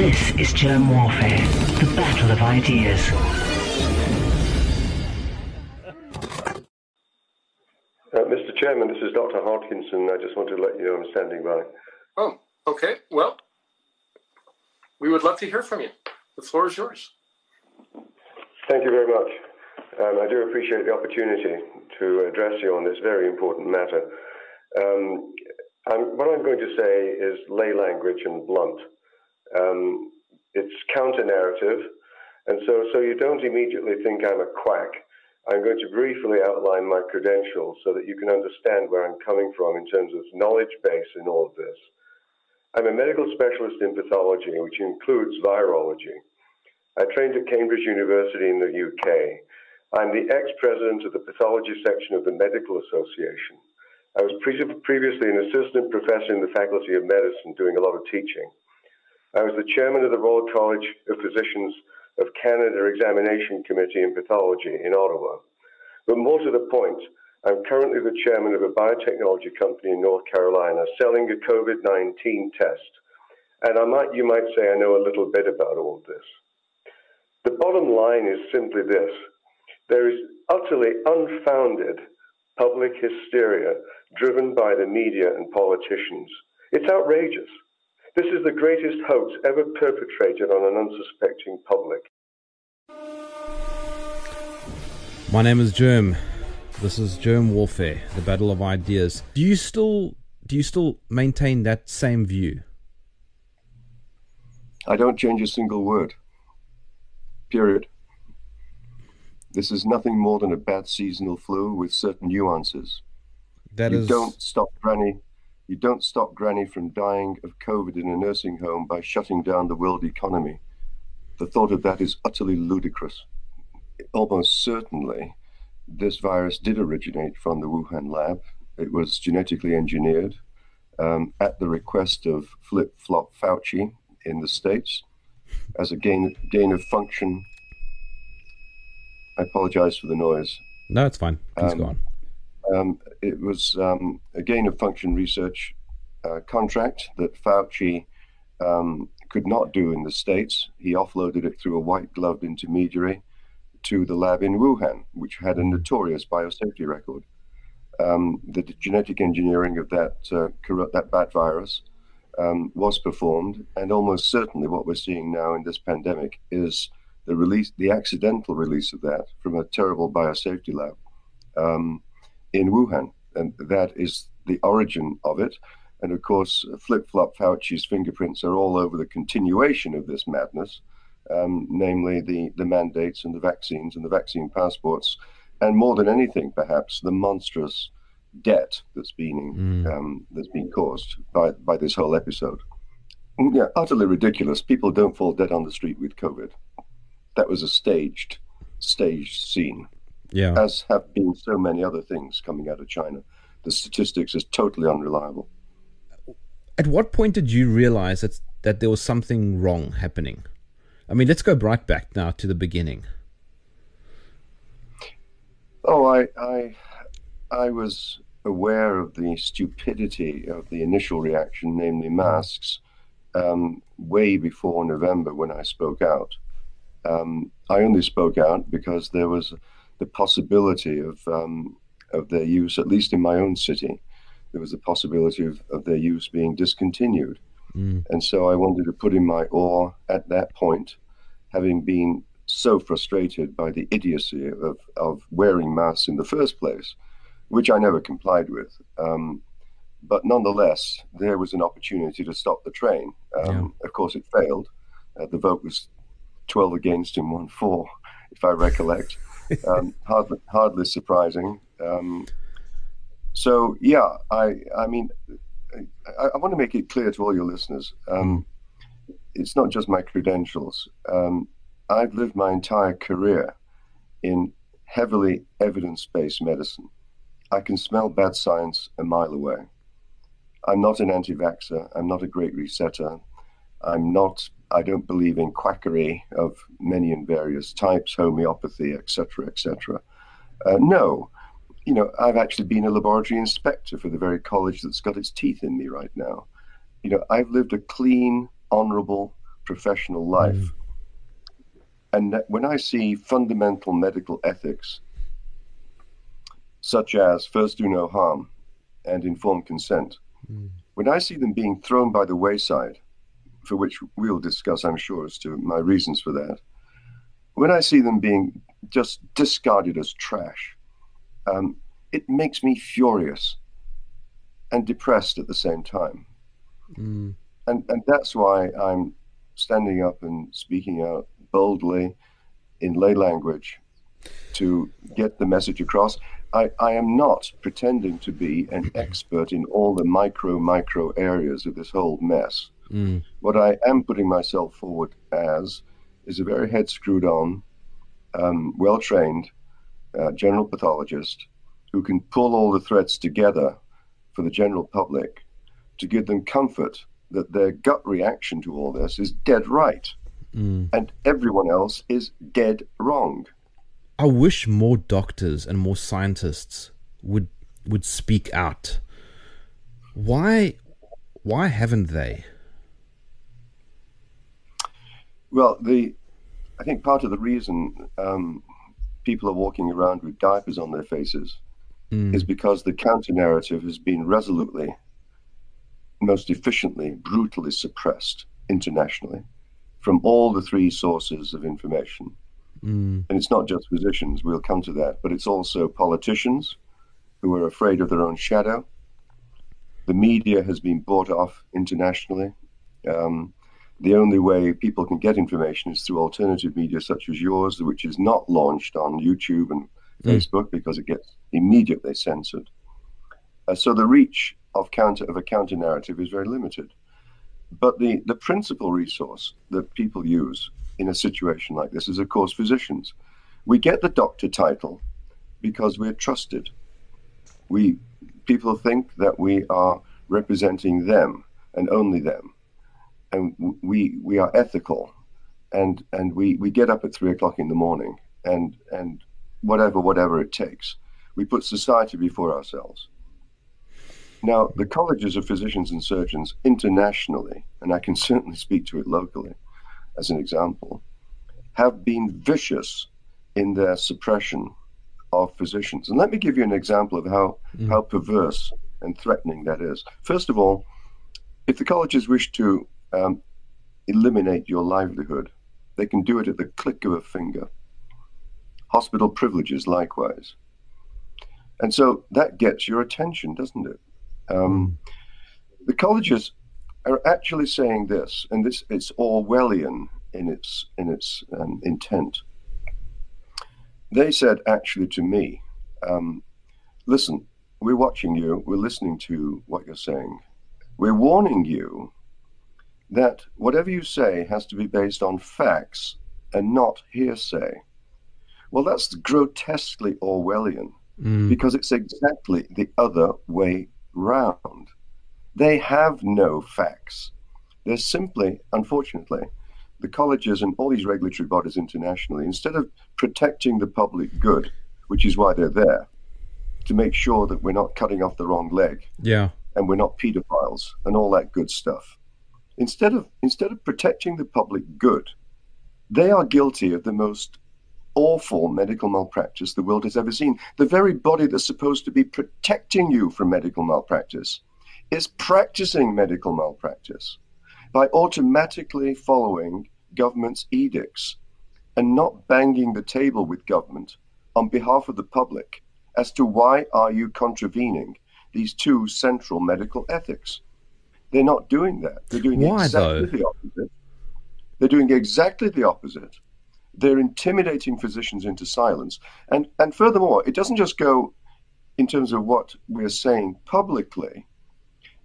This is Jerm Warfare, the battle of ideas. Uh, Mr. Chairman, this is Dr. Hodkinson. I just want to let you know I'm standing by. Oh, okay. Well, we would love to hear from you. The floor is yours. Thank you very much. Um, I do appreciate the opportunity to address you on this very important matter. Um, I'm, what I'm going to say is lay language and blunt. Um, it's counter narrative, and so, so you don't immediately think I'm a quack. I'm going to briefly outline my credentials so that you can understand where I'm coming from in terms of knowledge base in all of this. I'm a medical specialist in pathology, which includes virology. I trained at Cambridge University in the UK. I'm the ex president of the pathology section of the Medical Association. I was pre- previously an assistant professor in the Faculty of Medicine doing a lot of teaching. I was the chairman of the Royal College of Physicians of Canada Examination Committee in Pathology in Ottawa. But more to the point, I'm currently the chairman of a biotechnology company in North Carolina selling a COVID 19 test. And I might, you might say I know a little bit about all this. The bottom line is simply this there is utterly unfounded public hysteria driven by the media and politicians. It's outrageous. This is the greatest hoax ever perpetrated on an unsuspecting public. My name is Jerm. This is Jerm Warfare, the battle of ideas. Do you still do you still maintain that same view? I don't change a single word. Period. This is nothing more than a bad seasonal flu with certain nuances. That you is don't stop Granny. You don't stop Granny from dying of COVID in a nursing home by shutting down the world economy. The thought of that is utterly ludicrous. Almost certainly, this virus did originate from the Wuhan lab. It was genetically engineered um, at the request of Flip Flop Fauci in the States as a gain, gain of function. I apologize for the noise. No, it's fine. Please Um, go on. Um, it was um, a gain of function research uh, contract that Fauci um, could not do in the States. He offloaded it through a white gloved intermediary to the lab in Wuhan, which had a notorious biosafety record. Um, the genetic engineering of that, uh, corru- that bat virus um, was performed, and almost certainly what we're seeing now in this pandemic is the release, the accidental release of that from a terrible biosafety lab. Um, in Wuhan, and that is the origin of it. And of course, Flip Flop Fauci's fingerprints are all over the continuation of this madness, um, namely the, the mandates and the vaccines and the vaccine passports, and more than anything, perhaps the monstrous debt that's been um, that's been caused by by this whole episode. Mm, Yeah, utterly ridiculous. People don't fall dead on the street with COVID. That was a staged, staged scene Yeah. as have been so many other things coming out of China. The statistics is totally unreliable. At what point did you realize that that there was something wrong happening? I mean, let's go right back now to the beginning. Oh, I, I, I was aware of the stupidity of the initial reaction, namely masks, um, way before November when I spoke out. Um, I only spoke out because there was the possibility of um, of their use, at least in my own city, there was the possibility of, of their use being discontinued. And so I wanted to put in my oar at that point, having been so frustrated by the idiocy of, of wearing masks in the first place, which I never complied with. Um, but nonetheless, there was an opportunity to stop the train. Um, Of course, it failed. Uh, the vote was 12 against and 1 for, if I recollect. um, hardly, hardly surprising. Um, so, yeah, I, I mean, I, I want to make it clear to all your listeners. Um, it's not just my credentials. Um, I've lived my entire career in heavily evidence-based medicine. I can smell bad science a mile away. I'm not an anti-vaxxer. I'm not a great resetter. I'm not. I don't believe in quackery of many and various types, homeopathy, etc., etc. Uh, no, you know, I've actually been a laboratory inspector for the very college that's got its teeth in me right now. You know, I've lived a clean, honorable, professional life. Mm. And when I see fundamental medical ethics, such as first do no harm and informed consent, mm. when I see them being thrown by the wayside, for which we'll discuss, I'm sure, as to my reasons for that, when I see them being just discarded as trash, um, it makes me furious and depressed at the same time. Mm. And, and that's why I'm standing up and speaking out boldly in lay language to get the message across. I, I am not pretending to be an expert in all the micro, micro areas of this whole mess. Mm. What I am putting myself forward as is a very head screwed on, um, well trained uh, general pathologist who can pull all the threads together for the general public to give them comfort that their gut reaction to all this is dead right mm. and everyone else is dead wrong. I wish more doctors and more scientists would would speak out. Why why haven't they? Well, the I think part of the reason um, people are walking around with diapers on their faces mm. is because the counter narrative has been resolutely, most efficiently, brutally suppressed internationally from all the three sources of information. Mm. And it's not just physicians, we'll come to that, but it's also politicians who are afraid of their own shadow. The media has been bought off internationally. Um, the only way people can get information is through alternative media such as yours, which is not launched on YouTube and mm. Facebook because it gets immediately censored. Uh, so the reach of counter of a counter narrative is very limited. But the, the principal resource that people use in a situation like this is, of course, physicians. We get the doctor title because we're trusted. We people think that we are representing them and only them, and we we are ethical, and and we we get up at three o'clock in the morning and and whatever whatever it takes, we put society before ourselves. Now, the colleges of physicians and surgeons internationally, and I can certainly speak to it locally as an example, have been vicious in their suppression of physicians. And let me give you an example of how, mm. how perverse and threatening that is. First of all, if the colleges wish to um, eliminate your livelihood, they can do it at the click of a finger. Hospital privileges, likewise. And so that gets your attention, doesn't it? Um, the colleges are actually saying this, and this it's Orwellian in its in its um, intent. They said actually to me, um, "Listen, we're watching you. We're listening to what you're saying. We're warning you that whatever you say has to be based on facts and not hearsay." Well, that's grotesquely Orwellian mm. because it's exactly the other way round. They have no facts. They're simply, unfortunately, the colleges and all these regulatory bodies internationally, instead of protecting the public good, which is why they're there, to make sure that we're not cutting off the wrong leg, yeah, and we're not pedophiles and all that good stuff. Instead of instead of protecting the public good, they are guilty of the most awful medical malpractice the world has ever seen. The very body that's supposed to be protecting you from medical malpractice is practicing medical malpractice by automatically following government's edicts and not banging the table with government on behalf of the public as to why are you contravening these two central medical ethics. They're not doing that. They're doing why, exactly though? the opposite. They're doing exactly the opposite they're intimidating physicians into silence. And, and furthermore, it doesn't just go in terms of what we're saying publicly.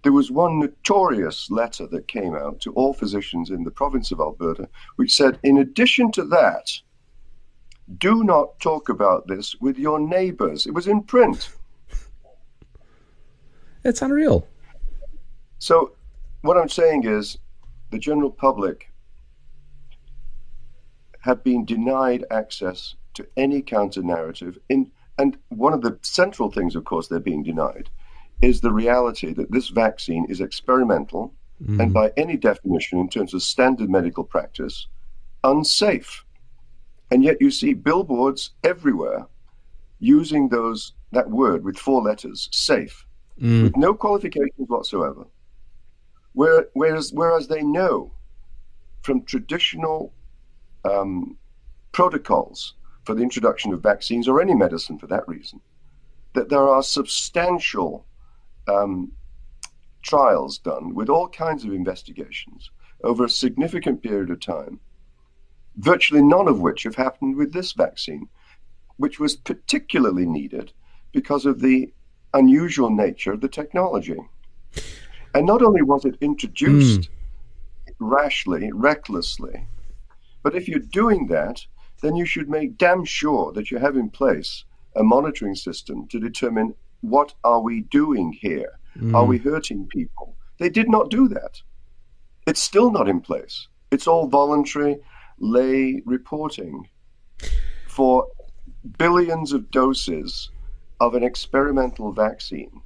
There was one notorious letter that came out to all physicians in the province of Alberta, which said, in addition to that, do not talk about this with your neighbors. It was in print. It's unreal. So, what I'm saying is, the general public have been denied access to any counter narrative. In, and one of the central things, of course, they're being denied is the reality that this vaccine is experimental mm. and by any definition, in terms of standard medical practice, unsafe. And yet you see billboards everywhere using those that word with four letters, safe, mm. with no qualifications whatsoever. Where, whereas, whereas they know from traditional um, protocols for the introduction of vaccines or any medicine for that reason, that there are substantial um, trials done with all kinds of investigations over a significant period of time, virtually none of which have happened with this vaccine, which was particularly needed because of the unusual nature of the technology. And not only was it introduced mm. rashly, recklessly, but if you're doing that, then you should make damn sure that you have in place a monitoring system to determine what are we doing here? Mm. Are we hurting people? They did not do that. It's still not in place. It's all voluntary lay reporting for billions of doses of an experimental vaccine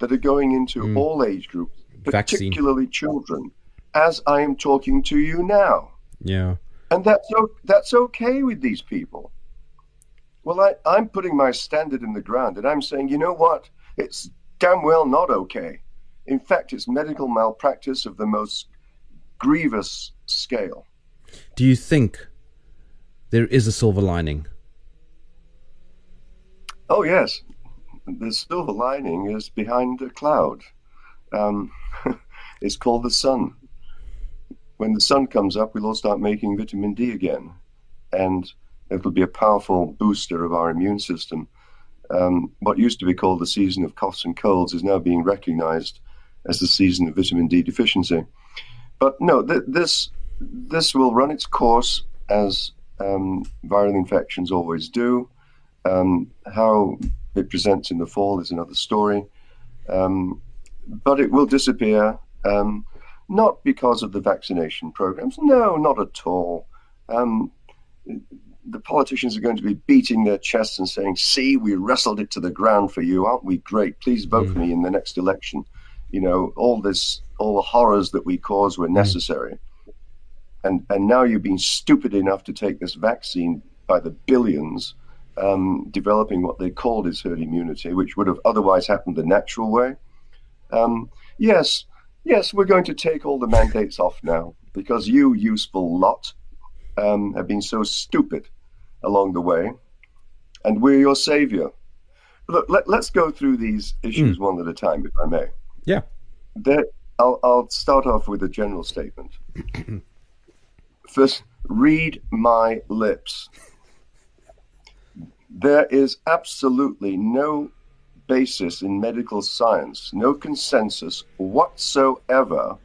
that are going into mm. all age groups, particularly vaccine. children, as I am talking to you now. Yeah. And that's, that's okay with these people. Well, I, I'm putting my standard in the ground and I'm saying, you know what? It's damn well not okay. In fact, it's medical malpractice of the most grievous scale. Do you think there is a silver lining? Oh, yes. The silver lining is behind a cloud. Um, it's called the sun. When the sun comes up, we'll all start making vitamin D again. And it'll be a powerful booster of our immune system. Um, what used to be called the season of coughs and colds is now being recognized as the season of vitamin D deficiency. But no, th- this this will run its course as um, viral infections always do. Um, how it presents in the fall is another story. Um, but it will disappear, um, not because of the vaccination programs. No, not at all. Um, the politicians are going to be beating their chests and saying, "See, we wrestled it to the ground for you, aren't we? Great! Please vote mm. for me in the next election." You know, all this, all the horrors that we caused were mm. necessary, mm. and and now you've been stupid enough to take this vaccine by the billions, um, developing what they called as herd immunity, which would have otherwise happened the natural way. Um, yes, yes, we're going to take all the mandates off now because you useful lot um, have been so stupid along the way, and we're your savior. Look, let, us go through these issues mm. one at a time, if I may. Yeah. There, I'll, I'll start off with a general statement. First, read my lips. There is absolutely no basis in medical science, no consensus whatsoever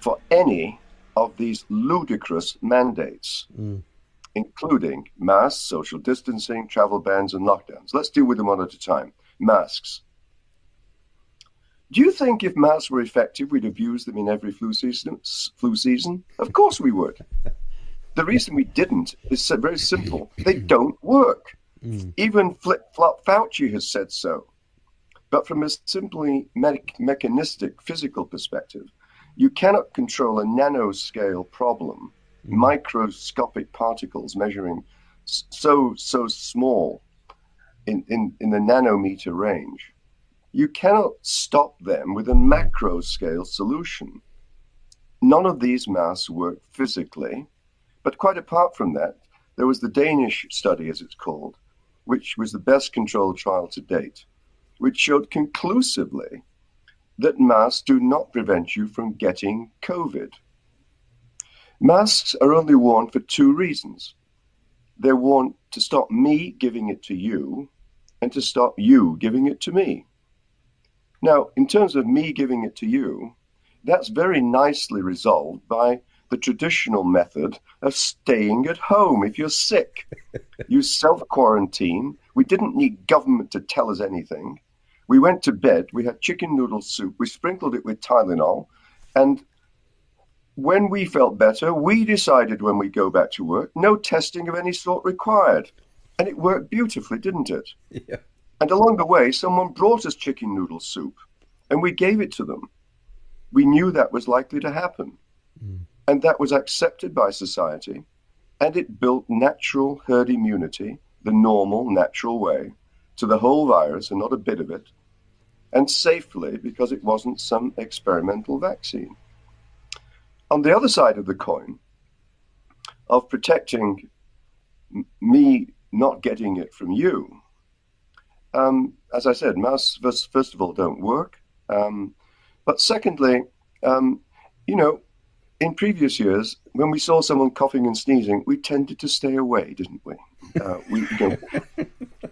for any of these ludicrous mandates. Mm including masks, social distancing, travel bans, and lockdowns. Let's deal with them one at a time. Masks. Do you think if masks were effective, we'd have used them in every flu season? Flu season? Of course we would. The reason we didn't is very simple. They don't work. Mm. Even Flip Flop Fauci has said so. But from a simply me- mechanistic, physical perspective, you cannot control a nanoscale problem mm. microscopic particles measuring so so small in, in, in the nanometer range. You cannot stop them with a macro scale solution. None of these masks work physically, but quite apart from that, there was the Danish study, as it's called, which was the best controlled trial to date, which showed conclusively that masks do not prevent you from getting COVID. Masks are only worn for two reasons. They're worn to stop me giving it to you and to stop you giving it to me. Now, in terms of me giving it to you, that's very nicely resolved by the traditional method of staying at home if you're sick. you self quarantine. We didn't need government to tell us anything. We went to bed, we had chicken noodle soup, we sprinkled it with Tylenol, and when we felt better, we decided when we go back to work, no testing of any sort required. And it worked beautifully, didn't it? Yeah. And along the way, someone brought us chicken noodle soup, and we gave it to them. We knew that was likely to happen. Mm. And that was accepted by society. And it built natural herd immunity, the normal, natural way, to the whole virus and not a bit of it, and safely because it wasn't some experimental vaccine. On the other side of the coin, of protecting me not getting it from you, um, as I said, masks, first, of all, don't work. Um, but secondly, um, you know, in previous years, when we saw someone coughing and sneezing, we tended to stay away, didn't we? Uh, we, you know,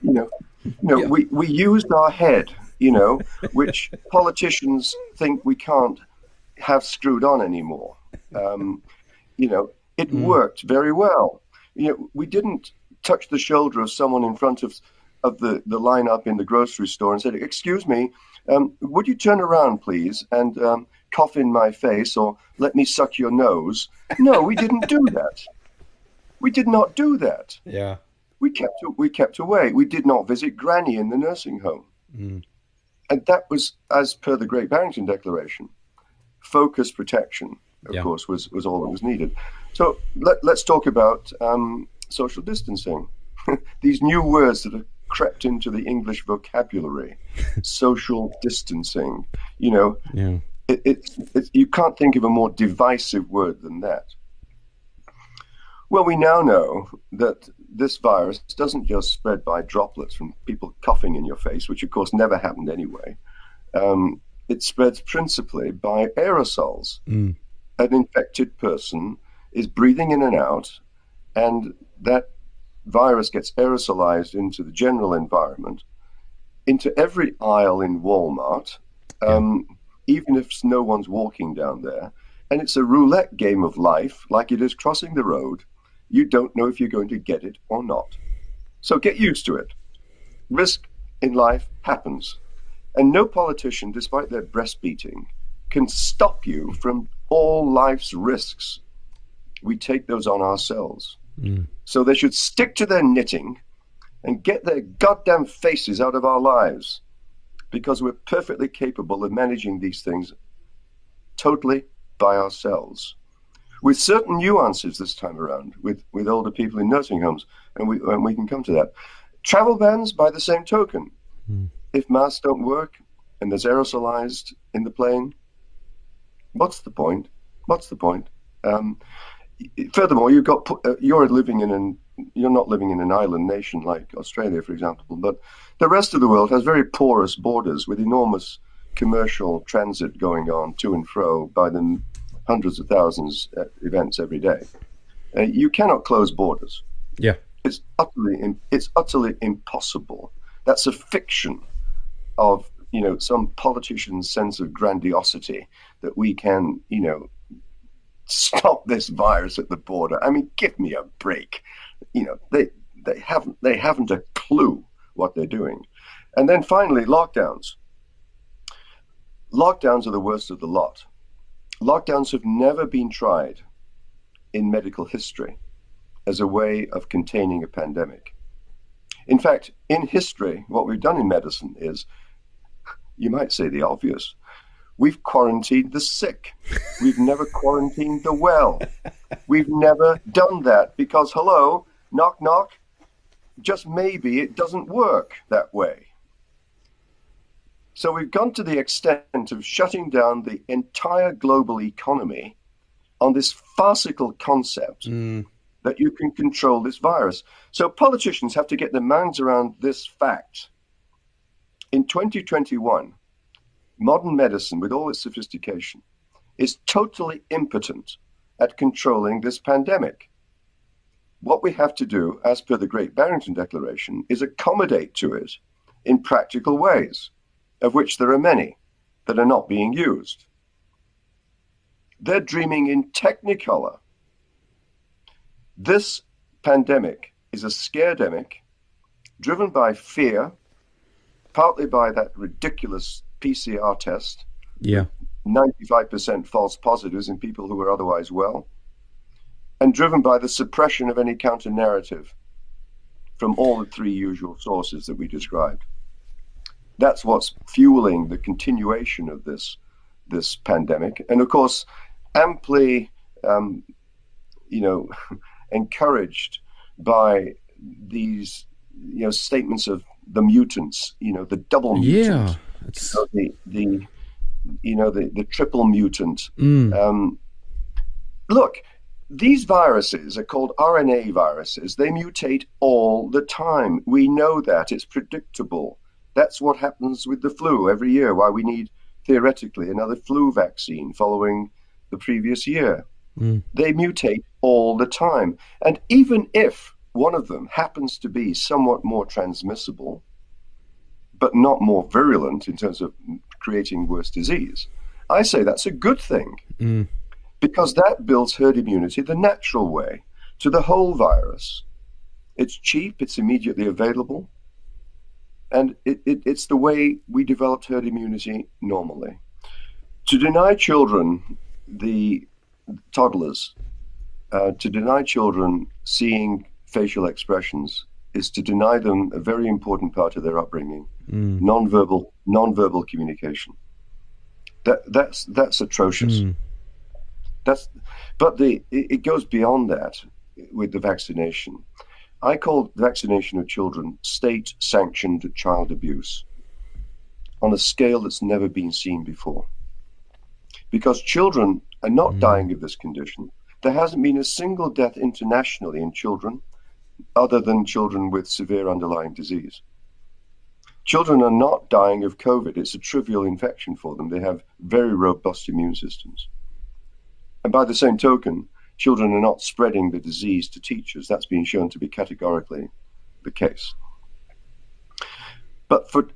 you know, you know Yeah. we, we used our head, you know, which politicians think we can't have screwed on anymore. Um, you know, it worked very well. You know, we didn't touch the shoulder of someone in front of of the, the lineup in the grocery store and said, "Excuse me, um, would you turn around, please, and um, cough in my face, or let me suck your nose?" No, we didn't do that. We did not do that. Yeah. We kept we kept away. We did not visit Granny in the nursing home, Mm. And that was as per the Great Barrington Declaration. Focus protection, of Yeah. course, was was all that was needed. So let, let's talk about um, social distancing. These new words that have crept into the English vocabulary, social distancing. You know, Yeah. it, it's it's you can't think of a more divisive word than that. Well, we now know that this virus doesn't just spread by droplets from people coughing in your face, which of course never happened anyway. Um, it spreads principally by aerosols. Mm. An infected person is breathing in and out, and that virus gets aerosolized into the general environment, into every aisle in Walmart, um, even if no one's walking down there. And it's a roulette game of life, like it is crossing the road. You don't know if you're going to get it or not. So get used to it. Risk in life happens. And no politician, despite their breastbeating, can stop you from all life's risks. We take those on ourselves. Mm. So they should stick to their knitting and get their goddamn faces out of our lives because we're perfectly capable of managing these things totally by ourselves. With certain nuances this time around, with, with older people in nursing homes, and we, and we can come to that. Travel bans, by the same token. Mm. If masks don't work and there's aerosolized in the plane, what's the point? What's the point? Um, furthermore, you've got uh, you're living in an you're not living in an island nation like Australia, for example, but the rest of the world has very porous borders with enormous commercial transit going on to and fro by the hundreds of thousands uh, events every day. Uh, you cannot close borders. Yeah. It's utterly it's utterly impossible. That's a fiction of you know some politician's sense of grandiosity that we can you know stop this virus at the border. I mean, give me a break. You know, they they haven't they haven't a clue what they're doing. And then finally, lockdowns. Lockdowns are the worst of the lot. Lockdowns have never been tried in medical history as a way of containing a pandemic. In fact, in history, what we've done in medicine is, you might say the obvious, we've quarantined the sick. We've never quarantined the well. We've never done that because, hello, knock, knock, just maybe it doesn't work that way. So we've gone to the extent of shutting down the entire global economy on this farcical concept Mm. that you can control this virus. So politicians have to get their minds around this fact. In 2021, modern medicine, with all its sophistication, is totally impotent at controlling this pandemic. What we have to do, as per the Great Barrington Declaration, is accommodate to it in practical ways, of which there are many that are not being used. They're dreaming in technicolor. This pandemic is a scaredemic driven by fear, partly by that ridiculous PCR test, Yeah. 95% false positives in people who are otherwise well, and driven by the suppression of any counter narrative from all the three usual sources that we described. That's what's fueling the continuation of this this pandemic, and of course, amply, um, you know, encouraged by these, you know, statements of the mutants, you know, the double mutant, Yeah. It's, you know, the the you know the the triple mutant. mm, Um, look, these viruses are called RNA viruses. They mutate all the time. We know that. It's predictable. That's what happens with the flu every year, why we need theoretically another flu vaccine following the previous year. Mm. They mutate all the time. And even if one of them happens to be somewhat more transmissible, but not more virulent in terms of creating worse disease, I say that's a good thing mm, because that builds herd immunity the natural way to the whole virus. It's cheap, it's immediately available, and it, it, it's the way we developed herd immunity normally. To deny children, the toddlers, uh, to deny children seeing facial expressions is to deny them a very important part of their upbringing, mm, nonverbal, nonverbal communication. That, that's, that's atrocious. mm, That's, but the it, it goes beyond that with the vaccination. I call vaccination of children state-sanctioned child abuse on a scale that's never been seen before. Because children are not Mm. dying of this condition. There hasn't been a single death internationally in children other than children with severe underlying disease. Children are not dying of COVID. It's a trivial infection for them. They have very robust immune systems. And by the same token, children are not spreading the disease to teachers. That's been shown to be categorically the case. But for,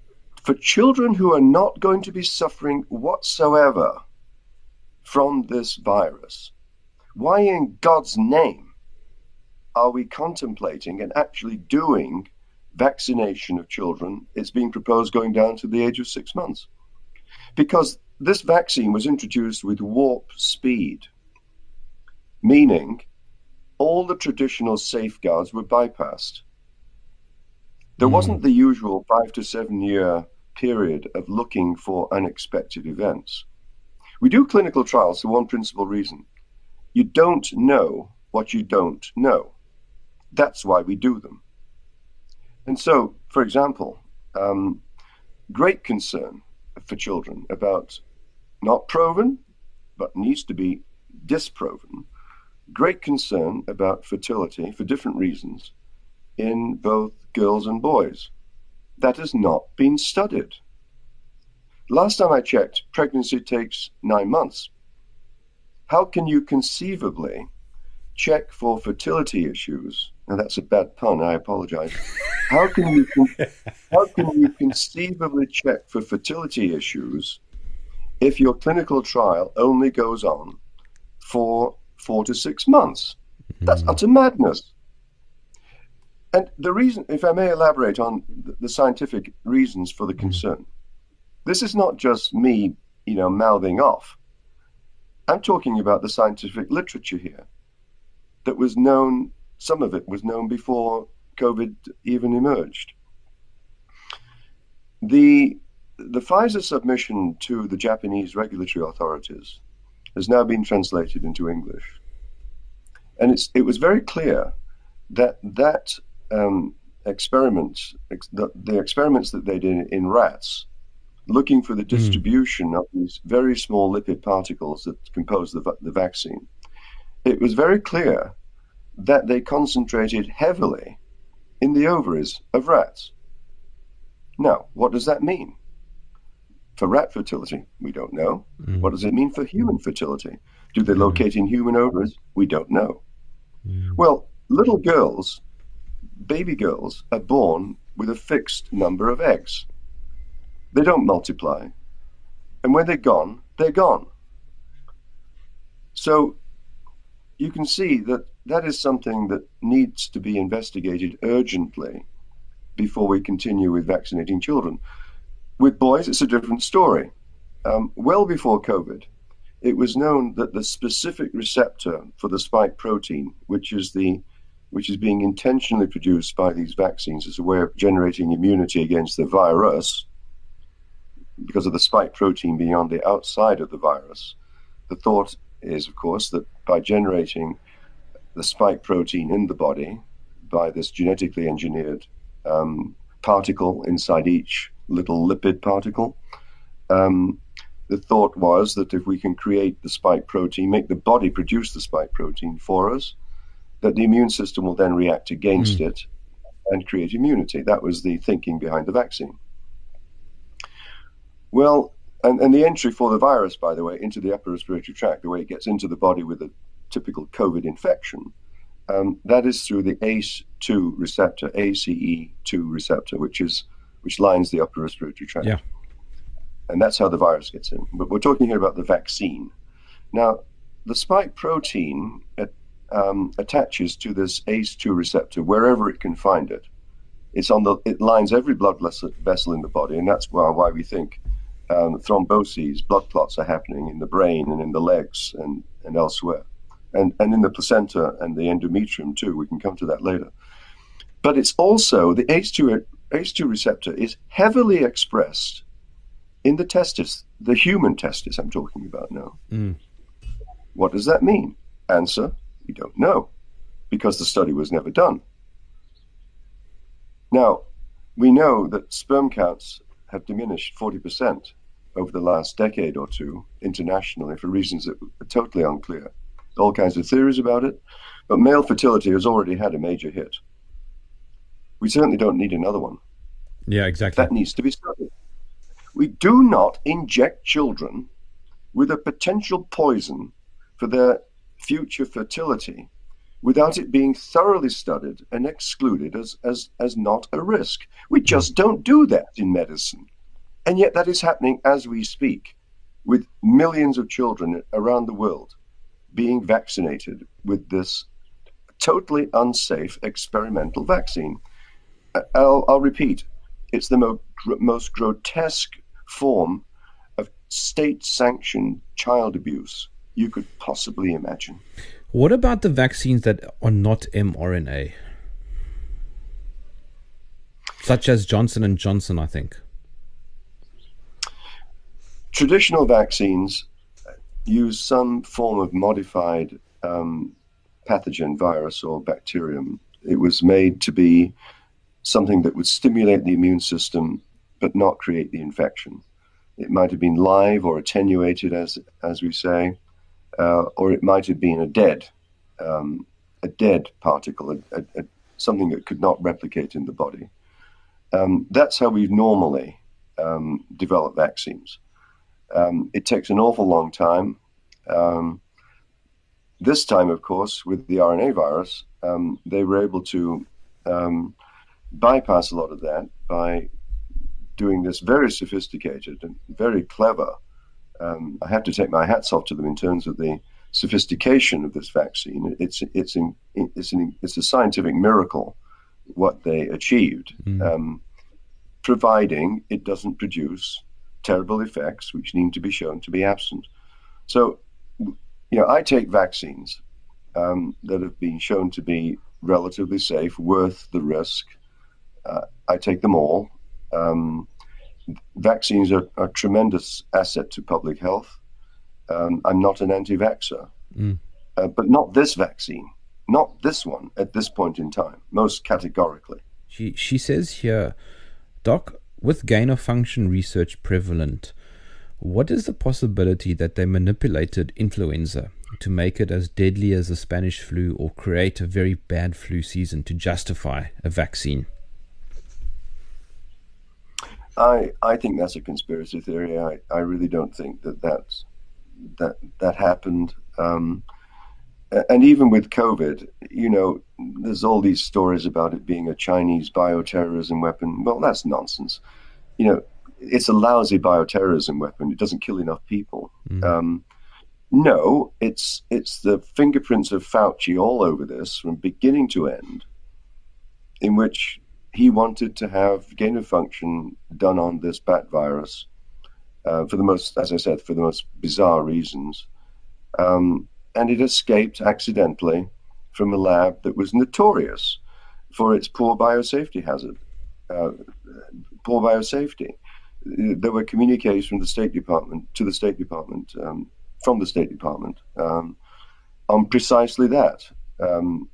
for children who are not going to be suffering whatsoever from this virus, why in God's name are we contemplating and actually doing vaccination of children? It's being proposed going down to the age of six months. Because this vaccine was introduced with warp speed meaning all the traditional safeguards were bypassed. There Mm. wasn't the usual five to seven year period of looking for unexpected events. We do clinical trials for one principal reason you don't know what you don't know. That's why we do them. And so, for example, um, great concern for children about not proven, but needs to be disproven great concern about fertility for different reasons in both girls and boys. That has not been studied. Last time I checked, pregnancy takes nine months. How can you conceivably check for fertility issues? Now that's a bad pun. I apologize. How can you con- how can you conceivably check for fertility issues if your clinical trial only goes on for four to six months. That's utter hmm. madness. And the reason, if I may elaborate on the- the scientific reasons for the hmm. concern, this is not just me, you know, mouthing off. I'm talking about the scientific literature here that was known, some of it was known before COVID even emerged. The, the Pfizer submission to the Japanese regulatory authorities has now been translated into English. And it's, it was very clear that that um, experiment, ex- the, the experiments that they did in rats, looking for the distribution of these very small lipid particles that compose the, the vaccine, it was very clear that they concentrated heavily in the ovaries of rats. Now, what does that mean? For rat fertility, we don't know. Mm. What does it mean for human fertility? Do they mm. locate in human ovaries? We don't know. Mm. Well, little girls, baby girls, are born with a fixed number of eggs. They don't multiply. And when they're gone, they're gone. So you can see that that is something that needs to be investigated urgently before we continue with vaccinating children. With boys, it's a different story. Um, well before COVID, it was known that the specific receptor for the spike protein, which is the which is being intentionally produced by these vaccines as a way of generating immunity against the virus, because of the spike protein being on the outside of the virus. The thought is, of course, that by generating the spike protein in the body by this genetically engineered um, particle inside each little lipid particle, um, the thought was that if we can create the spike protein, make the body produce the spike protein for us, that the immune system will then react against mm. it and create immunity. That was the thinking behind the vaccine. Well, and, and the entry for the virus, by the way, into the upper respiratory tract, the way it gets into the body with a typical COVID infection, um, that is through the ACE2 receptor, ACE2 receptor, which is which lines the upper respiratory tract. Yeah. And that's how the virus gets in. But we're talking here about the vaccine. Now, the spike protein um, attaches to this ACE2 receptor wherever it can find it. It's on the it lines every blood vessel in the body, and that's why why we think um, thromboses, blood clots are happening in the brain and in the legs and, and elsewhere, and and in the placenta and the endometrium too. We can come to that later. But it's also the ACE2 ACE2 receptor is heavily expressed in the testis, the human testis I'm talking about now. Mm. What does that mean? Answer we don't know because the study was never done. Now, we know that sperm counts have diminished 40% over the last decade or two internationally for reasons that are totally unclear. All kinds of theories about it, but male fertility has already had a major hit. We certainly don't need another one. Yeah, exactly. That needs to be studied. We do not inject children with a potential poison for their future fertility without it being thoroughly studied and excluded as, as, as not a risk. We hmm. just don't do that in medicine. And yet that is happening as we speak, with millions of children around the world being vaccinated with this totally unsafe experimental vaccine. Uh, I'll, I'll repeat, it's the mo- most grotesque form of state sanctioned child abuse you could possibly imagine. What about the vaccines that are not mRNA? Such as Johnson and Johnson, I think. Traditional vaccines use some form of modified um, pathogen, virus, or bacterium. It was made to be something that would stimulate the immune system but not create the infection. It might have been live or attenuated, as as we say uh, or it might have been a dead, um, a dead particle, a, a, a, something that could not replicate in the body. Um, that's how we normally um, develop vaccines. Um, it takes an awful long time. Um, this time, of course, with the RNA virus, um, they were able to bypass a lot of that by doing this very sophisticated and very clever um, I have to take my hats off to them in terms of the sophistication of this vaccine. It's it's in, it's an, it's a scientific miracle what they achieved, mm. um, providing it doesn't produce terrible effects which need to be shown to be absent. So, you know, I take vaccines um, that have been shown to be relatively safe, worth the risk. Uh, I take them all. Um, vaccines are, are, a tremendous asset to public health. Um, I'm not an anti vaxxer, mm. uh, but not this vaccine, not this one at this point in time, most categorically. She, she says here, Doc, with gain of function research prevalent, what is the possibility that they manipulated influenza to make it as deadly as the Spanish flu or create a very bad flu season to justify a vaccine? I I think that's a conspiracy theory. I, I really don't think that that's that that happened. Um, and even with COVID, you know, there's all these stories about it being a Chinese bioterrorism weapon. Well, that's nonsense. You know, it's a lousy bioterrorism weapon. It doesn't kill enough people. Mm. Um, no, it's it's the fingerprints of Fauci all over this from beginning to end, in which he wanted to have gain of function done on this bat virus uh, for the most, as I said, for the most bizarre reasons. Um, and it escaped accidentally from a lab that was notorious for its poor biosafety hazard, uh, poor biosafety. there were communiques from the State Department to the State Department, um, from the State Department, um, on precisely that. Um,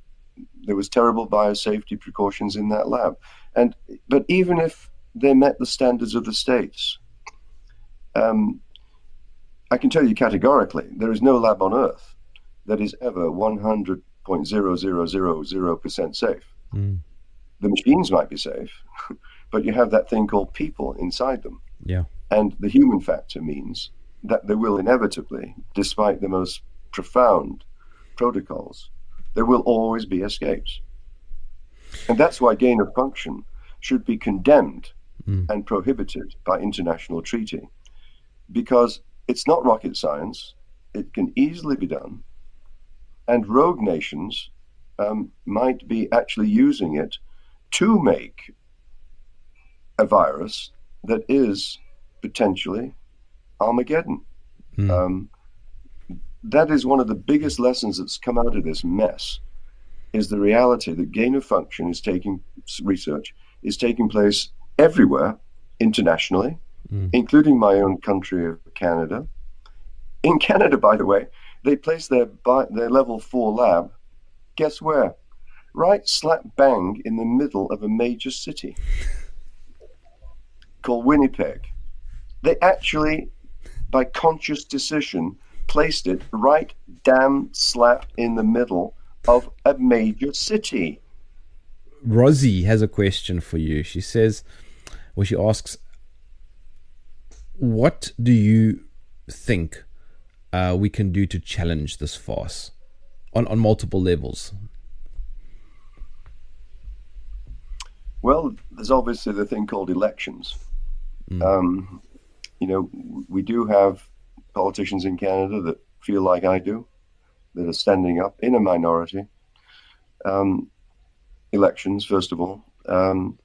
there was terrible biosafety precautions in that lab, and but even if they met the standards of the states, um, I can tell you categorically, there is no lab on Earth that is ever 100.0000% safe. Mm. The machines might be safe, but you have that thing called people inside them. Yeah. And the human factor means that there will inevitably, despite the most profound protocols, there will always be escapes. And that's why gain of function should be condemned Mm. and prohibited by international treaty. Because it's not rocket science, it can easily be done, and rogue nations um, might be actually using it to make a virus that is potentially Armageddon. Mm. Um, that is one of the biggest lessons that's come out of this mess is the reality that gain of function is taking research is taking place everywhere internationally Mm. including my own country of canada in canada by the way they place their bi- their level 4 lab guess where right slap bang in the middle of a major city called winnipeg they actually by conscious decision placed it right damn slap in the middle of a major city. Rosie has a question for you. She says, well, she asks, what do you think uh, we can do to challenge this farce on, on multiple levels? Well, there's obviously the thing called elections. Um, you know, we do have politicians in Canada that feel like I do, that are standing up in a minority. Um, elections, first of all. Um,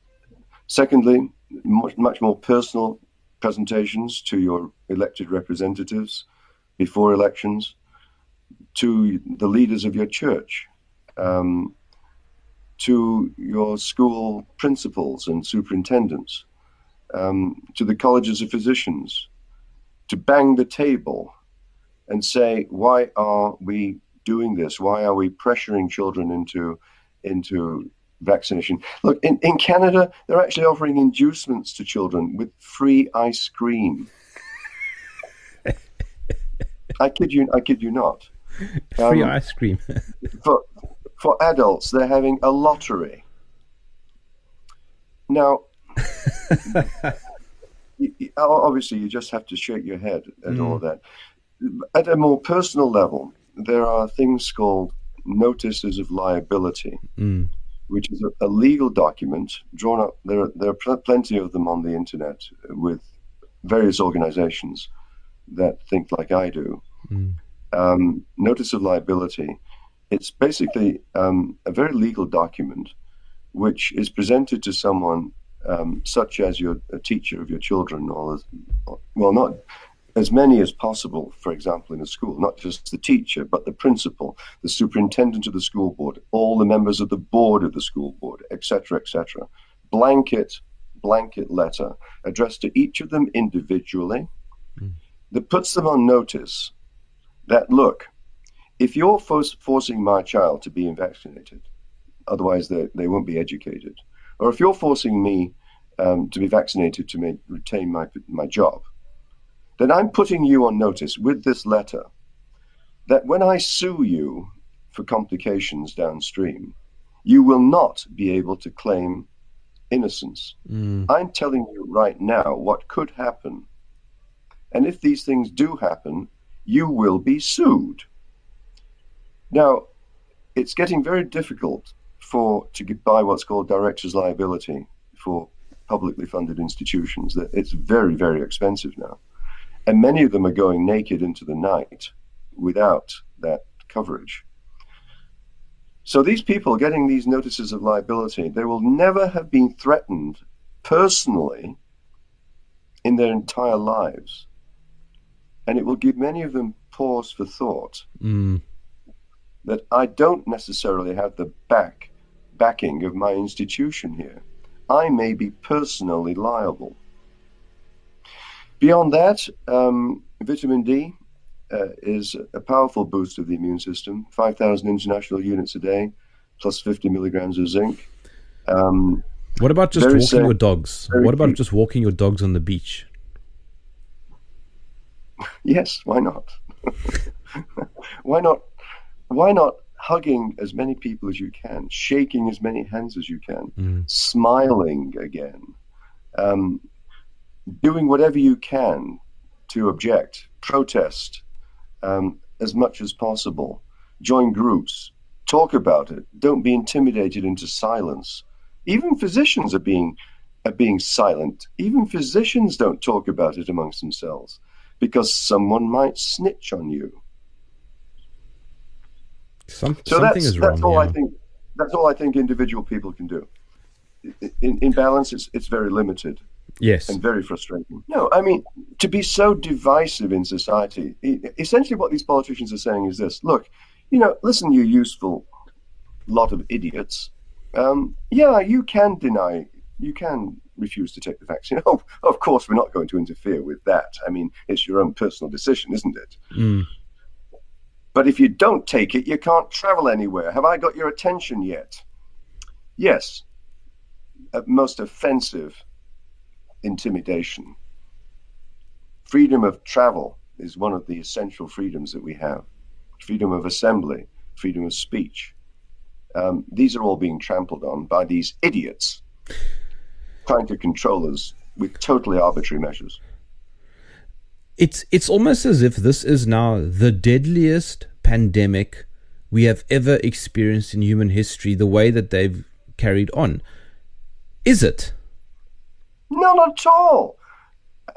secondly, much, much more personal presentations to your elected representatives before elections, to the leaders of your church, um, to your school principals and superintendents, um, to the colleges of physicians, to bang the table and say, why are we doing this? Why are we pressuring children into into vaccination? Look, in, in Canada, they're actually offering inducements to children with free ice cream. I kid you, I kid you not. Free Um, ice cream. for for adults, they're having a lottery. Now, obviously, you just have to shake your head at all that. At a more personal level, there are things called notices of liability, Mm. which is a, a legal document drawn up. There, are, there are pl- plenty of them on the internet with various organizations that think like I do. Mm. Um, notice of liability. It's basically um, a very legal document which is presented to someone um, such as your a teacher of your children, or well, not as many as possible. For example, in a school, not just the teacher, but the principal, the superintendent of the school board, all the members of the board of the school board, etc., etc. Blanket, blanket letter addressed to each of them individually that puts them on notice that look, if you're for- forcing my child to be vaccinated, otherwise they, they won't be educated, or if you're forcing me um, to be vaccinated to make, retain my, my job, then I'm putting you on notice with this letter that when I sue you for complications downstream, you will not be able to claim innocence. Mm. I'm telling you right now what could happen. And if these things do happen, you will be sued. Now, it's getting very difficult for to by what's called director's liability for publicly funded institutions. It's very, very expensive now. And many of them are going naked into the night without that coverage. So these people getting these notices of liability, they will never have been threatened personally in their entire lives. And it will give many of them pause for thought Mm. that I don't necessarily have the back backing of my institution here. I may be personally liable. Beyond that, um, vitamin D uh, is a powerful boost of the immune system 5,000 international units a day, plus 50 milligrams of zinc. Um, what about just walking safe, your dogs? What about cheap. just walking your dogs on the beach? Yes, why not? why not? Why not hugging as many people as you can, shaking as many hands as you can, mm. smiling again, um, doing whatever you can to object, protest um, as much as possible, join groups, talk about it, don't be intimidated into silence. Even physicians are being are being silent. Even physicians don't talk about it amongst themselves because someone might snitch on you. Some, so something that's, is wrong. That's all yeah. I think. That's all I think individual people can do. In, in balance, it's it's very limited Yes. and very frustrating. No, I mean to be so divisive in society. Essentially, what these politicians are saying is this: Look, you know, listen, you useful lot of idiots. Um, yeah, you can deny, you can refuse to take the vaccine. Oh, of course, we're not going to interfere with that. I mean, it's your own personal decision, isn't it? Mm. But if you don't take it, you can't travel anywhere. Have I got your attention yet? Yes. Uh, most offensive intimidation. Freedom of travel is one of the essential freedoms that we have. Freedom of assembly, freedom of speech. Um, these are all being trampled on by these idiots trying to control us with totally arbitrary measures. It's it's almost as if this is now the deadliest pandemic we have ever experienced in human history. The way that they've carried on, is it? Not at all.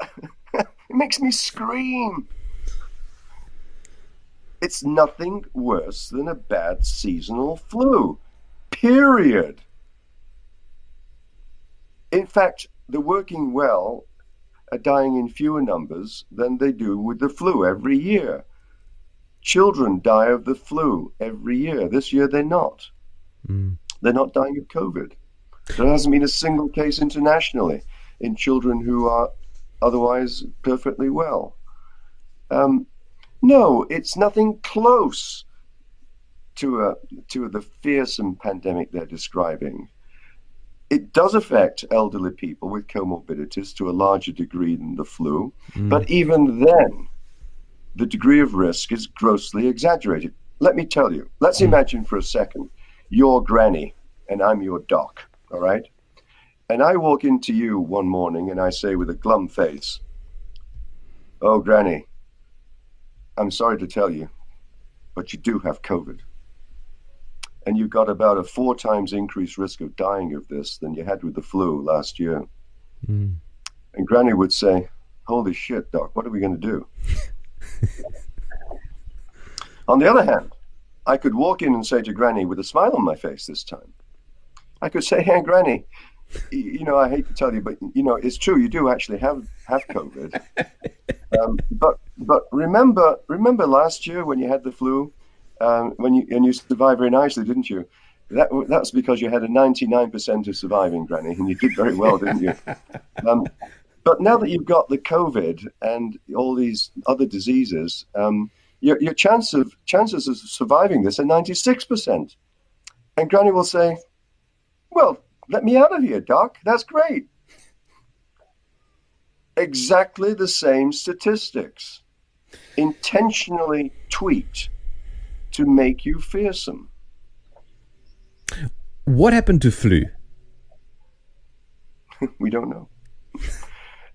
it makes me scream. It's nothing worse than a bad seasonal flu. Period. In fact, the working well are dying in fewer numbers than they do with the flu every year. Children die of the flu every year. This year they're not. Mm. They're not dying of COVID. There hasn't been a single case internationally in children who are otherwise perfectly well. Um, no, it's nothing close to a to the fearsome pandemic they're describing. It does affect elderly people with comorbidities to a larger degree than the flu, Mm. but even then, the degree of risk is grossly exaggerated. Let me tell you. Let's imagine for a second you're granny and I'm your doc, all right? And I walk into you one morning and I say with a glum face, Oh, granny, I'm sorry to tell you, but you do have COVID. And you've got about a four times increased risk of dying of this than you had with the flu last year. Mm. And Granny would say, Holy shit, Doc, what are we going to do? on the other hand, I could walk in and say to Granny with a smile on my face this time, I could say, Hey, Granny, you know, I hate to tell you, but you know, it's true. You do actually have have COVID. um, but but remember remember last year when you had the flu, um, when you and you survived very nicely, didn't you? That that's because you had a ninety nine percent of surviving, Granny, and you did very well, didn't you? Um, but now that you've got the COVID and all these other diseases, um, your your chance of chances of surviving this are ninety six percent. And Granny will say, "Well." Let me out of here, Doc. That's great. Exactly the same statistics, intentionally tweaked to make you fearsome. What happened to flu? we don't know.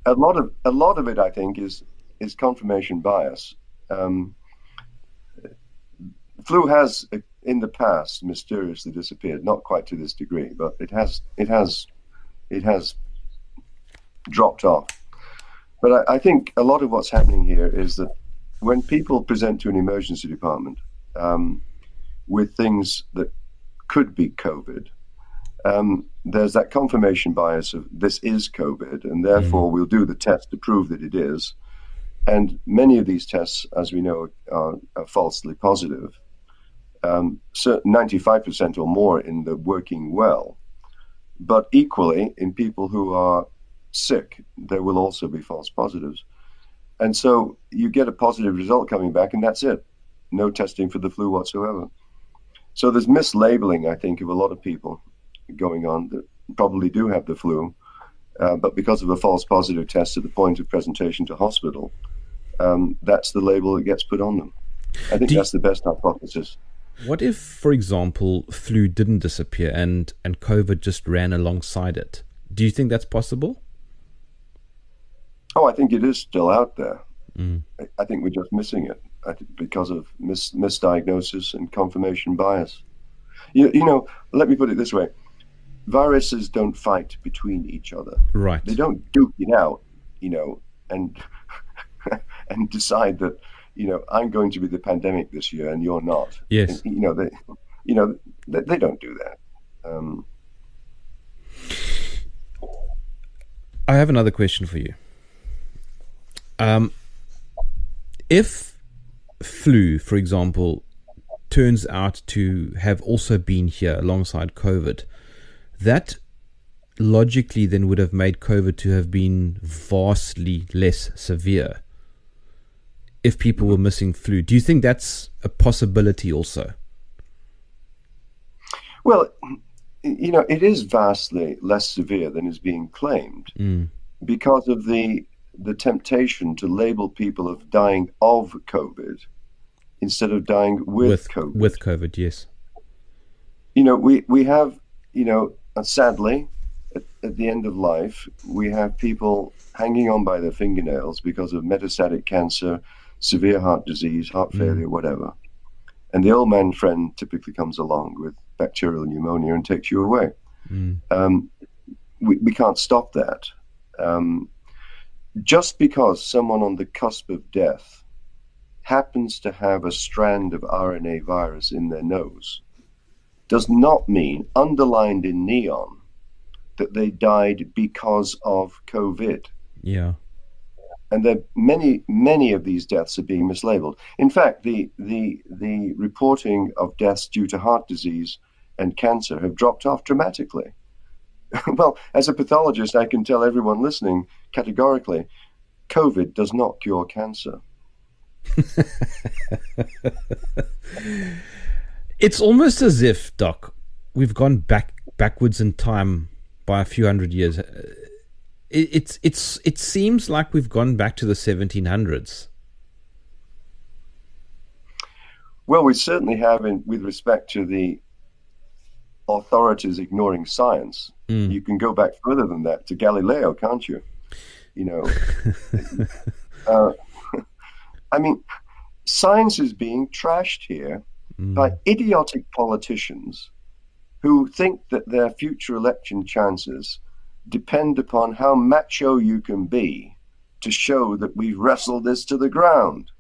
A lot of a lot of it, I think, is is confirmation bias. Um, flu has in the past mysteriously disappeared, not quite to this degree, but it has it has it has dropped off. But I, I think a lot of what's happening here is that when people present to an emergency department um, with things that could be COVID, um, there's that confirmation bias of this is COVID, and therefore we'll do the test to prove that it is. And many of these tests, as we know, are, are falsely positive um, 95% or more in the working well. But equally, in people who are sick, there will also be false positives. And so you get a positive result coming back, and that's it. No testing for the flu whatsoever. So there's mislabeling, I think, of a lot of people going on that probably do have the flu, uh, but because of a false positive test at the point of presentation to hospital, um, that's the label that gets put on them. I think Do that's the best hypothesis. What if, for example, flu didn't disappear and, and COVID just ran alongside it? Do you think that's possible? Oh, I think it is still out there. Mm. I, think we're just missing it because of mis- misdiagnosis and confirmation bias. You, you know, let me put it this way viruses don't fight between each other. Right. They don't duke it out, you know, and and decide that, you know, I'm going to be the pandemic this year and you're not. Yes. And, you know, they, you know, they, they don't do that. Um, I have another question for you. Um, if flu, for example, turns out to have also been here alongside COVID, that logically then would have made COVID to have been vastly less severe if people were missing flu. Do you think that's a possibility also? Well, you know, it is vastly less severe than is being claimed Mm. because of the the temptation to label people of dying of COVID instead of dying with, with COVID. with COVID, yes. you know, we we have, you know, uh, sadly, at, at the end of life, we have people hanging on by their fingernails because of metastatic cancer, severe heart disease, heart failure, whatever. And the old man friend typically comes along with bacterial pneumonia and takes you away. Mm. Um, we, we can't stop that. Um, just because someone on the cusp of death happens to have a strand of RNA virus in their nose does not mean, underlined in neon, that they died because of COVID. Yeah. And there many, many of these deaths are being mislabeled. In fact, the, the, the reporting of deaths due to heart disease and cancer have dropped off dramatically. well, as a pathologist, I can tell everyone listening categorically COVID does not cure cancer. It's almost as if, Doc, we've gone back backwards in time by a few hundred years. Uh, It, it's it's it seems like we've gone back to the 1700s. Well, we certainly have, in, with respect to the authorities ignoring science. Mm. You can go back further than that to Galileo, can't you? You know, uh, I mean, science is being trashed here Mm. by idiotic politicians who think that their future election chances depend upon how macho you can be to show that we've wrestled this to the ground.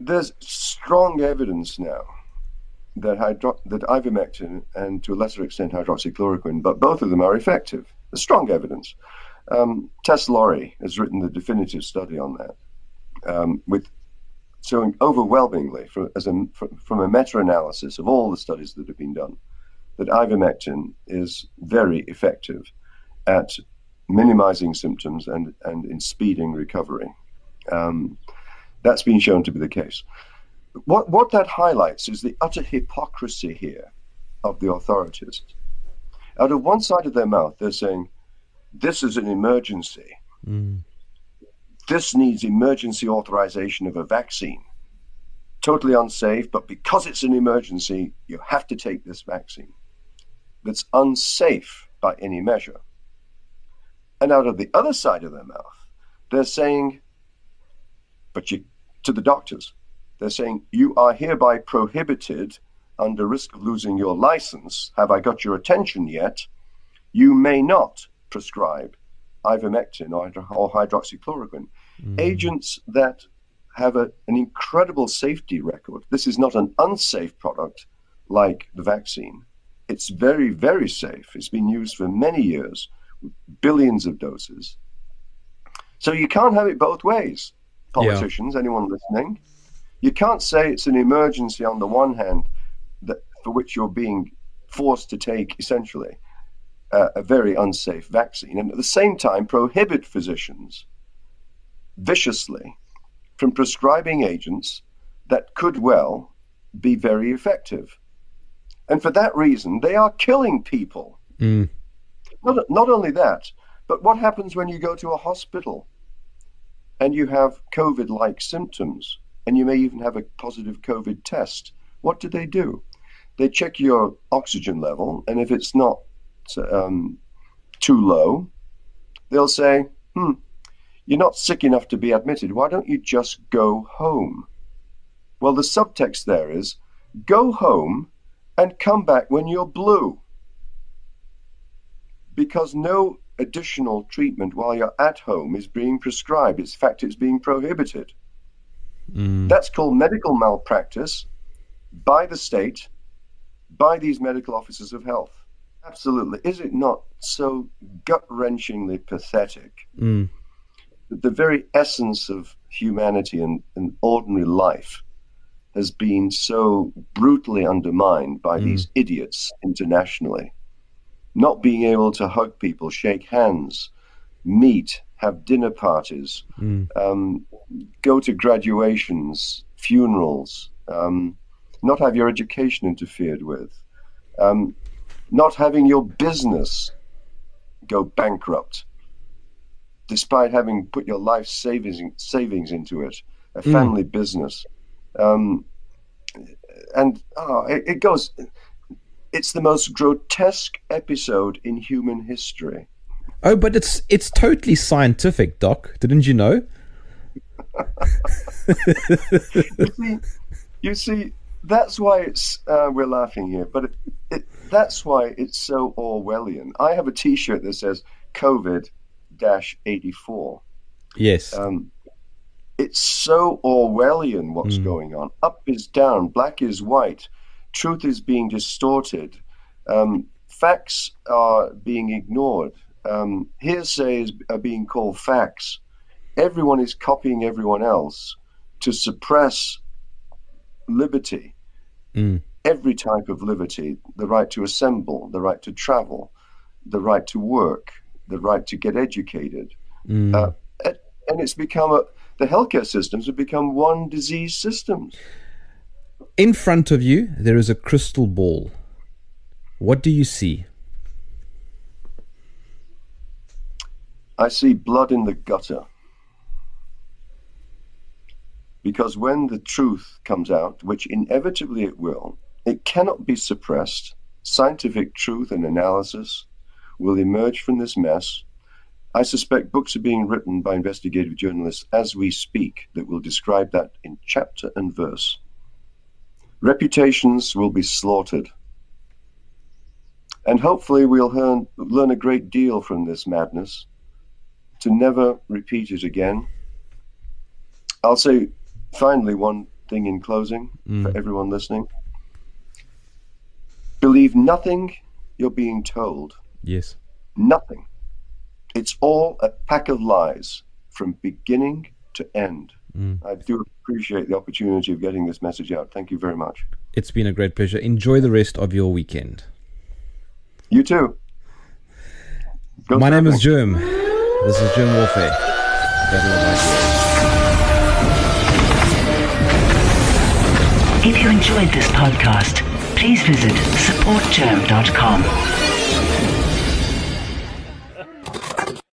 There's strong evidence now that hydro- that ivermectin and to a lesser extent hydroxychloroquine, but both of them are effective. There's strong evidence. Um, Tess Lawrie has written the definitive study on that, um, with showing overwhelmingly from, as a, from, a meta-analysis of all the studies that have been done that ivermectin is very effective at minimizing symptoms and, and in speeding recovery. Um, that's been shown to be the case. What, what that highlights is the utter hypocrisy here of the authorities. Out of one side of their mouth, they're saying, this is an emergency. Mm. This needs emergency authorization of a vaccine. Totally unsafe, but because it's an emergency, you have to take this vaccine. That's unsafe by any measure. And out of the other side of their mouth, they're saying, but you, to the doctors, they're saying, you are hereby prohibited under risk of losing your license. Have I got your attention yet? You may not prescribe ivermectin or, hydro- hydroxychloroquine. Agents that have a, an incredible safety record. This is not an unsafe product like the vaccine. It's very, very safe. It's been used for many years, billions of doses. So you can't have it both ways, politicians, anyone listening. You can't say it's an emergency on the one hand that for which you're being forced to take essentially uh, a very unsafe vaccine, and at the same time prohibit physicians viciously from prescribing agents that could well be very effective. And for that reason, they are killing people. Mm. Not, not only that, but what happens when you go to a hospital and you have COVID like symptoms and you may even have a positive COVID test? What do they do? They check your oxygen level, and if it's not um, too low, they'll say, hmm, you're not sick enough to be admitted. Why don't you just go home? Well, the subtext there is go home and come back when you're blue. Because no additional treatment while you're at home is being prescribed. In fact, it's being prohibited. Mm. That's called medical malpractice by the state, by these medical officers of health. Absolutely. Is it not so gut wrenchingly pathetic? Mm. The very essence of humanity and, and ordinary life has been so brutally undermined by Mm. these idiots internationally. Not being able to hug people, shake hands, meet, have dinner parties, Mm. um, go to graduations, funerals, um, not have your education interfered with, um, not having your business go bankrupt, despite having put your life savings savings into it, a Mm. family business, um, and oh, it, it goes. It's the most grotesque episode in human history. Oh, but it's it's totally scientific, Doc. Didn't you know? you see, you see, that's why it's uh, we're laughing here, but it, it, that's why it's so Orwellian. I have a T-shirt that says COVID dash eighty four. Yes. Um, it's so Orwellian what's Mm. going on. Up is down, black is white, truth is being distorted, um, facts are being ignored, um, hearsay is, are being called facts. Everyone is copying everyone else to suppress liberty, Mm. every type of liberty the right to assemble, the right to travel, the right to work, the right to get educated. Mm. Uh, and- it's become a the healthcare systems have become one disease systems. In front of you, there is a crystal ball. What do you see? I see blood in the gutter. Because when the truth comes out, which inevitably it will, it cannot be suppressed. Scientific truth and analysis will emerge from this mess. I suspect books are being written by investigative journalists as we speak that will describe that in chapter and verse. Reputations will be slaughtered. And hopefully, we'll learn, learn a great deal from this madness to never repeat it again. I'll say finally one thing in closing for Mm. everyone listening. Believe nothing you're being told. Yes. Nothing. It's all a pack of lies from beginning to end. Mm. I do appreciate the opportunity of getting this message out. Thank you very much. It's been a great pleasure. Enjoy the rest of your weekend. You too. Go My name is surfing. Jerm. This is Jerm Warfare. Battle of Ideas. If you enjoyed this podcast, please visit supportjerm.com.